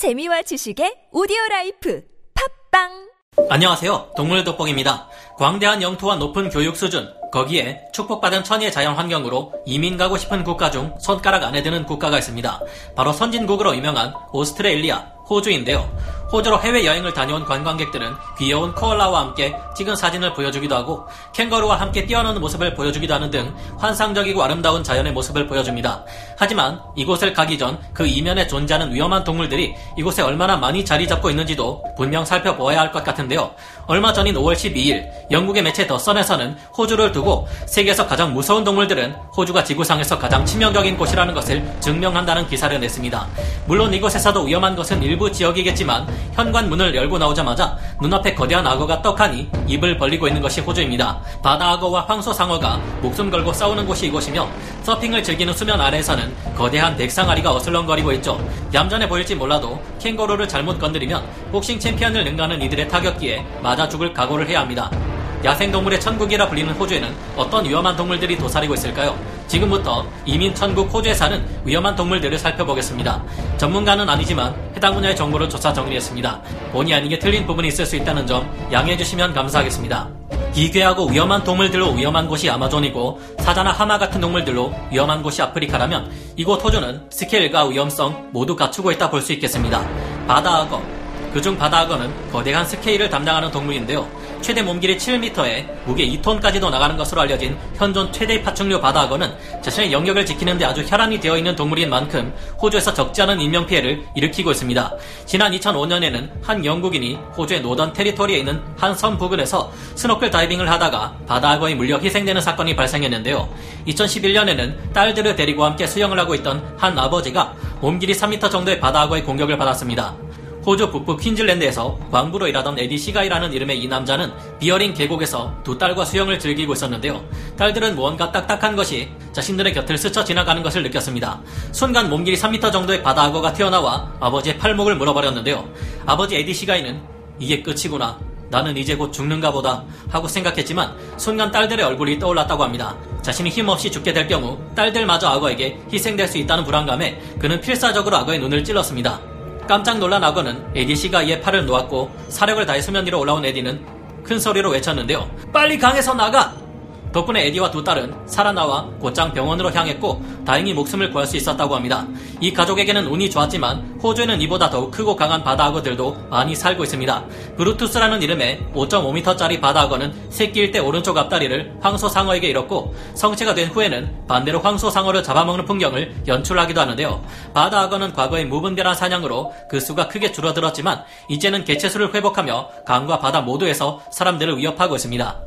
재미와 지식의 오디오 라이프 팟빵 안녕하세요. 동물 돋보기입니다. 광대한 영토와 높은 교육 수준, 거기에 축복받은 천혜의 자연 환경으로 이민 가고 싶은 국가 중 손가락 안에 드는 국가가 있습니다. 바로 선진국으로 유명한 오스트레일리아, 호주인데요. 호주로 해외여행을 다녀온 관광객들은 귀여운 코알라와 함께 찍은 사진을 보여주기도 하고 캥거루와 함께 뛰어노는 모습을 보여주기도 하는 등 환상적이고 아름다운 자연의 모습을 보여줍니다. 하지만 이곳을 가기 전 그 이면에 존재하는 위험한 동물들이 이곳에 얼마나 많이 자리 잡고 있는지도 분명 살펴보아야 할 것 같은데요. 얼마 전인 5월 12일 영국의 매체 더 선에서는 호주를 두고 세계에서 가장 무서운 동물들은 호주가 지구상에서 가장 치명적인 곳이라는 것을 증명한다는 기사를 냈습니다. 물론 이곳에서도 위험한 것은 일부 지역이겠지만 현관문을 열고 나오자마자 눈앞에 거대한 악어가 떡하니 입을 벌리고 있는 것이 호주입니다. 바다 악어와 황소 상어가 목숨 걸고 싸우는 곳이 이곳이며 서핑을 즐기는 수면 아래에서는 거대한 백상아리가 어슬렁거리고 있죠. 얌전해 보일지 몰라도 캥거루를 잘못 건드리면 복싱 챔피언을 능가하는 이들의 타격기에 맞아 죽을 각오를 해야 합니다. 야생동물의 천국이라 불리는 호주에는 어떤 위험한 동물들이 도사리고 있을까요? 지금부터 이민 천국 호주에 사는 위험한 동물들을 살펴보겠습니다. 전문가는 아니지만 해당 분야의 정보를 조사 정리했습니다. 본의 아니게 틀린 부분이 있을 수 있다는 점 양해해 주시면 감사하겠습니다. 기괴하고 위험한 동물들로 위험한 곳이 아마존이고 사자나 하마 같은 동물들로 위험한 곳이 아프리카라면 이곳 호주는 스케일과 위험성 모두 갖추고 있다 볼 수 있겠습니다. 바다 악어 그중 바다악어는 거대한 스케일을 담당하는 동물인데요. 최대 몸길이 7m에 무게 2톤까지도 나가는 것으로 알려진 현존 최대 파충류 바다악어는 자신의 영역을 지키는데 아주 혈안이 되어 있는 동물인 만큼 호주에서 적지 않은 인명피해를 일으키고 있습니다. 지난 2005년에는 한 영국인이 호주의 노던 테리토리에 있는 한 섬 부근에서 스노클 다이빙을 하다가 바다악어에 물려 희생되는 사건이 발생했는데요. 2011년에는 딸들을 데리고 함께 수영을 하고 있던 한 아버지가 몸길이 3m 정도의 바다악어의 공격을 받았습니다. 호주 북부 퀸즐랜드에서 광부로 일하던 에디 시가이라는 이름의 이 남자는 비어링 계곡에서 두 딸과 수영을 즐기고 있었는데요. 딸들은 무언가 딱딱한 것이 자신들의 곁을 스쳐 지나가는 것을 느꼈습니다. 순간 몸길이 3m 정도의 바다 악어가 튀어나와 아버지의 팔목을 물어버렸는데요. 아버지 에디 시가이는 이게 끝이구나. 나는 이제 곧 죽는가 보다 하고 생각했지만 순간 딸들의 얼굴이 떠올랐다고 합니다. 자신이 힘없이 죽게 될 경우 딸들마저 악어에게 희생될 수 있다는 불안감에 그는 필사적으로 악어의 눈을 찔렀습니다. 깜짝 놀란 악어는 에디 씨가 이에 팔을 놓았고 사력을 다해 수면 위로 올라온 에디는 큰 소리로 외쳤는데요. 빨리 강에서 나가! 덕분에 에디와 두 딸은 살아나와 곧장 병원으로 향했고 다행히 목숨을 구할 수 있었다고 합니다. 이 가족에게는 운이 좋았지만 호주에는 이보다 더욱 크고 강한 바다악어들도 많이 살고 있습니다. 브루투스라는 이름의 5.5m짜리 바다악어는 새끼일 때 오른쪽 앞다리를 황소상어에게 잃었고 성체가 된 후에는 반대로 황소상어를 잡아먹는 풍경을 연출하기도 하는데요. 바다악어는 과거에 무분별한 사냥으로 그 수가 크게 줄어들었지만 이제는 개체수를 회복하며 강과 바다 모두에서 사람들을 위협하고 있습니다.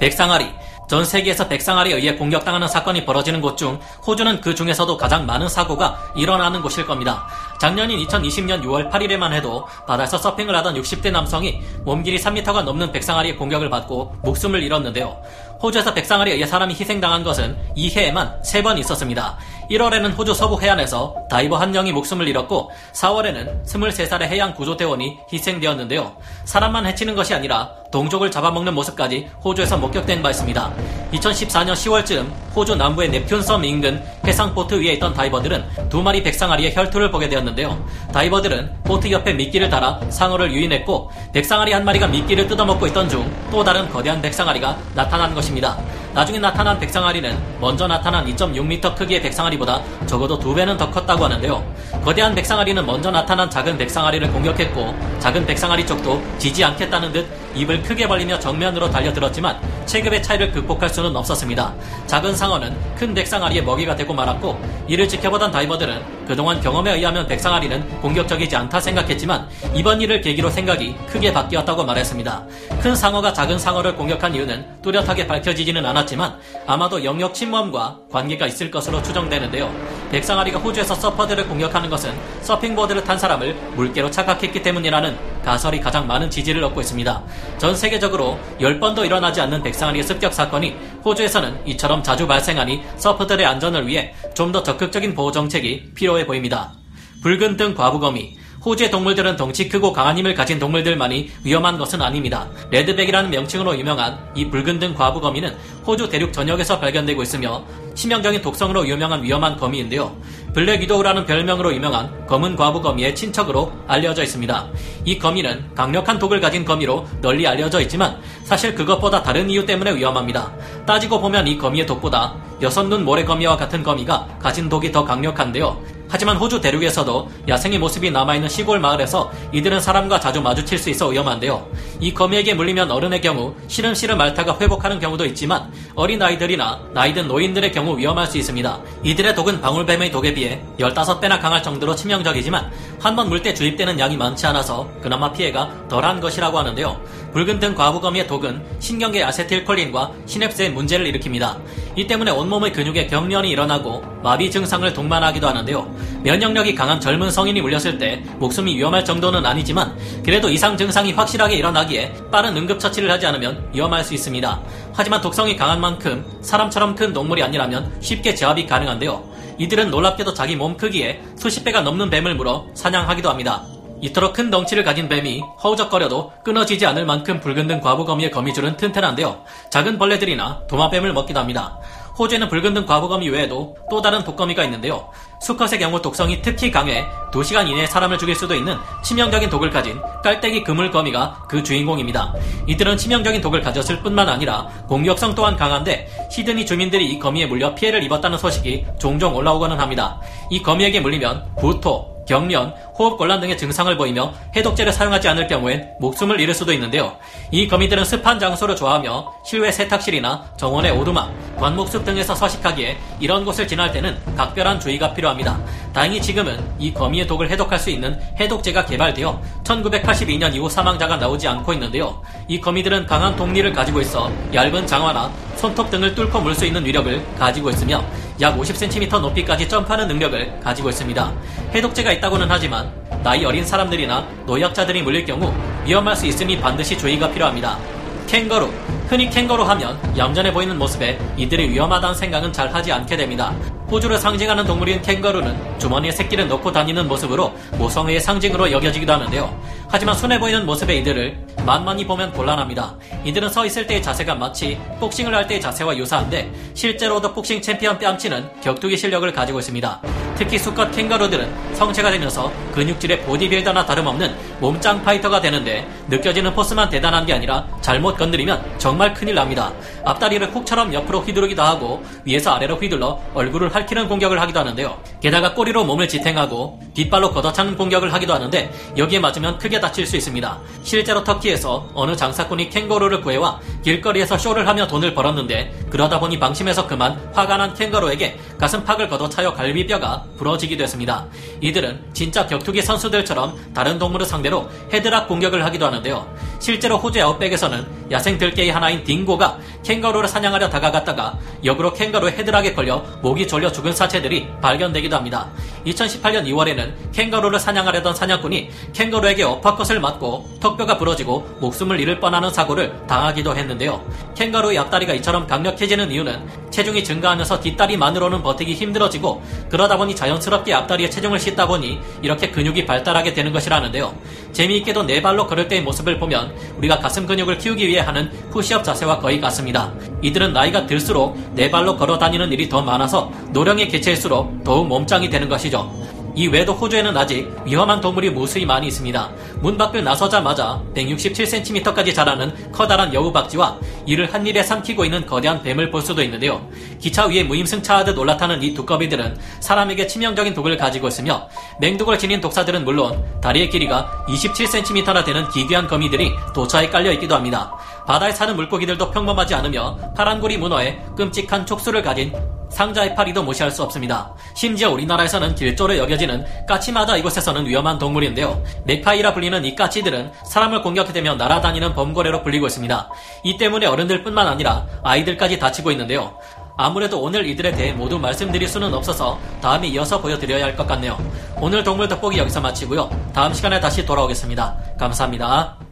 백상아리 전 세계에서 백상아리에 의해 공격당하는 사건이 벌어지는 곳 중 호주는 그 중에서도 가장 많은 사고가 일어나는 곳일 겁니다. 작년인 2020년 6월 8일에만 해도 바다에서 서핑을 하던 60대 남성이 몸길이 3m가 넘는 백상아리의 공격을 받고 목숨을 잃었는데요. 호주에서 백상아리에 의해 사람이 희생당한 것은 이 해에만 3번 있었습니다. 1월에는 호주 서부 해안에서 다이버 한 명이 목숨을 잃었고 4월에는 23살의 해양 구조대원이 희생되었는데요. 사람만 해치는 것이 아니라 동족을 잡아먹는 모습까지 호주에서 목격된 바 있습니다. 2014년 10월쯤 호주 남부의 넵튠섬 인근 해상 보트 위에 있던 다이버들은 두 마리 백상아리의 혈투를 보게 되었는데요. 다이버들은 보트 옆에 미끼를 달아 상어를 유인했고 백상아리 한 마리가 미끼를 뜯어먹고 있던 중 또 다른 거대한 백상아리가 나타난 것입니다. 나중에 나타난 백상아리는 먼저 나타난 2.6m 크기의 백상아리 보다 적어도 두 배는 더 컸다고 하는데요. 거대한 백상아리는 먼저 나타난 작은 백상아리를 공격했고 작은 백상아리 쪽도 지지 않겠다는 듯 입을 크게 벌리며 정면으로 달려들었지만 체급의 차이를 극복할 수는 없었습니다. 작은 상어는 큰 백상아리의 먹이가 되고 말았고 이를 지켜보던 다이버들은 그동안 경험에 의하면 백상아리는 공격적이지 않다 생각했지만 이번 일을 계기로 생각이 크게 바뀌었다고 말했습니다. 큰 상어가 작은 상어를 공격한 이유는 뚜렷하게 밝혀지지는 않았지만 아마도 영역 침범과 관계가 있을 것으로 추정되는데요. 백상아리가 호주에서 서퍼들을 공격하는 것은 서핑보드를 탄 사람을 물개로 착각했기 때문이라는 가설이 가장 많은 지지를 얻고 있습니다. 전 세계적으로 10번도 일어나지 않는 백상아리의 습격 사건이 호주에서는 이처럼 자주 발생하니 서퍼들의 안전을 위해 좀 더 적극적인 보호 정책이 필요해 보입니다. 붉은 등 과부거미 호주의 동물들은 덩치 크고 강한 힘을 가진 동물들만이 위험한 것은 아닙니다. Redback이라는 명칭으로 유명한 이 붉은 등 과부거미는 호주 대륙 전역에서 발견되고 있으며 치명적인 독성으로 유명한 위험한 거미인데요. Black Widow라는 별명으로 유명한 검은 과부 거미의 친척으로 알려져 있습니다. 이 거미는 강력한 독을 가진 거미로 널리 알려져 있지만 사실 그것보다 다른 이유 때문에 위험합니다. 따지고 보면 이 거미의 독보다 여섯 눈 모래거미와 같은 거미가 가진 독이 더 강력한데요. 하지만 호주 대륙에서도 야생의 모습이 남아있는 시골 마을에서 이들은 사람과 자주 마주칠 수 있어 위험한데요. 이 거미에게 물리면 어른의 경우 시름시름 앓다가 회복하는 경우도 있지만 어린 아이들이나 나이든 노인들의 경우 위험할 수 있습니다. 이들의 독은 방울뱀의 독에 비해 15배나 강할 정도로 치명적이지만 한 번 물 때 주입되는 양이 많지 않아서 그나마 피해가 덜한 것이라고 하는데요. 붉은 등 과부거미의 독은 신경계 아세틸콜린과 시냅스에 문제를 일으킵니다. 이 때문에 온몸의 근육에 경련이 일어나고 마비 증상을 동반하기도 하는데요. 면역력이 강한 젊은 성인이 물렸을 때 목숨이 위험할 정도는 아니지만 그래도 이상 증상이 확실하게 일어나기에 빠른 응급처치를 하지 않으면 위험할 수 있습니다. 하지만 독성이 강한 만큼 사람처럼 큰 동물이 아니라면 쉽게 제압이 가능한데요. 이들은 놀랍게도 자기 몸 크기에 수십 배가 넘는 뱀을 물어 사냥하기도 합니다. 이토록 큰 덩치를 가진 뱀이 허우적거려도 끊어지지 않을 만큼 붉은 등 과부거미의 거미줄은 튼튼한데요. 작은 벌레들이나 도마뱀을 먹기도 합니다. 호주에는 붉은 등 과부거미 외에도 또 다른 독거미가 있는데요. 수컷의 경우 독성이 특히 강해 2시간 이내에 사람을 죽일 수도 있는 치명적인 독을 가진 깔때기 그물거미가 그 주인공입니다. 이들은 치명적인 독을 가졌을 뿐만 아니라 공격성 또한 강한데 시드니 주민들이 이 거미에 물려 피해를 입었다는 소식이 종종 올라오고는 합니다. 이 거미에게 물리면 구토, 경련, 호흡곤란 등의 증상을 보이며 해독제를 사용하지 않을 경우엔 목숨을 잃을 수도 있는데요. 이 거미들은 습한 장소를 좋아하며 실외 세탁실이나 정원의 오두막, 관목숲 등에서 서식하기에 이런 곳을 지날 때는 각별한 주의가 필요합니다. 다행히 지금은 이 거미의 독을 해독할 수 있는 해독제가 개발되어 1982년 이후 사망자가 나오지 않고 있는데요. 이 거미들은 강한 독리를 가지고 있어 얇은 장화나 손톱 등을 뚫고 물 수 있는 위력을 가지고 있으며 약 50cm 높이까지 점프하는 능력을 가지고 있습니다. 해독제가 있다고는 하지만 나이 어린 사람들이나 노약자들이 물릴 경우 위험할 수 있으니 반드시 주의가 필요합니다. 캥거루. 흔히 캥거루 하면 얌전해 보이는 모습에 이들이 위험하다는 생각은 잘 하지 않게 됩니다. 호주를 상징하는 동물인 캥거루는 주머니에 새끼를 넣고 다니는 모습으로 모성애의 상징으로 여겨지기도 하는데요. 하지만 순해 보이는 모습의 이들을 만만히 보면 곤란합니다. 이들은 서 있을 때의 자세가 마치 복싱을 할 때의 자세와 유사한데 실제로도 복싱 챔피언 뺨치는 격투기 실력을 가지고 있습니다. 특히 수컷 캥거루들은 성체가 되면서 근육질의 보디빌더나 다름없는 몸짱 파이터가 되는데 느껴지는 force만 대단한 게 아니라 잘못 건드리면 정말 큰일 납니다. 앞다리를 훅처럼 옆으로 휘두르기도 하고 위에서 아래로 휘둘러 얼굴을 핥히는 공격을 하기도 하는데요. 게다가 꼬리로 몸을 지탱하고 뒷발로 걷어차는 공격을 하기도 하는데 여기에 맞으면 크게 다칠 수 있습니다. 실제로 터키에서 어느 장사꾼이 캥거루를 구해와 길거리에서 쇼를 하며 돈을 벌었는데 그러다 보니 방심해서 그만 화가 난 캥거루에게 가슴팍을 걷어차여 갈비뼈가 부러지기도 했습니다. 이들은 진짜 격투기 선수들처럼 다른 동물을 상대로 헤드락 공격을 하기도 하는데요. 실제로 호주의 아웃백에서는 야생 들개의 하나인 딩고가 캥거루를 사냥하려 다가갔다가 역으로 캥거루 헤드락에 걸려 목이 졸려 죽은 사체들이 발견되기도 합니다. 2018년 2월에는 캥거루를 사냥하려던 사냥꾼이 캥거루에게 어파컷을 맞고 턱뼈가 부러지고 목숨을 잃을 뻔하는 사고를 당하기도 했는데요. 캥거루의 앞다리가 이처럼 강력해지는 이유는 체중이 증가하면서 뒷다리만으로는 버티기 힘들어지고 그러다 보니 자연스럽게 앞다리에 체중을 싣다 보니 이렇게 근육이 발달하게 되는 것이라는데요. 재미있게도 네 발로 걸을 때의 모습을 보면 우리가 가슴 근육을 키우기 위해 하는 푸시업 자세와 거의 같습니다. 이들은 나이가 들수록 네 발로 걸어 다니는 일이 더 많아서 노령의 개체일수록 더욱 몸짱이 되는 것이죠. 이 외에도 호주에는 아직 위험한 동물이 무수히 많이 있습니다. 문 밖을 나서자마자 167cm까지 자라는 커다란 여우박쥐와 이를 한 입에 삼키고 있는 거대한 뱀을 볼 수도 있는데요. 기차 위에 무임승차하듯 올라타는 이 두꺼비들은 사람에게 치명적인 독을 가지고 있으며 맹독을 지닌 독사들은 물론 다리의 길이가 27cm나 되는 기괴한 거미들이 도처에 깔려 있기도 합니다. 바다에 사는 물고기들도 평범하지 않으며 파란고리 문어에 끔찍한 촉수를 가진 상자의 파리도 무시할 수 없습니다. 심지어 우리나라에서는 길조로 여겨지는 까치마다 이곳에서는 위험한 동물인데요. 맥파이라 불리는 이 까치들은 사람을 공격해 대며 날아다니는 범고래로 불리고 있습니다. 이 때문에 어른들뿐만 아니라 아이들까지 다치고 있는데요. 아무래도 오늘 이들에 대해 모두 말씀드릴 수는 없어서 다음에 이어서 보여드려야 할 것 같네요. 오늘 동물 돋보기 여기서 마치고요. 다음 시간에 다시 돌아오겠습니다. 감사합니다.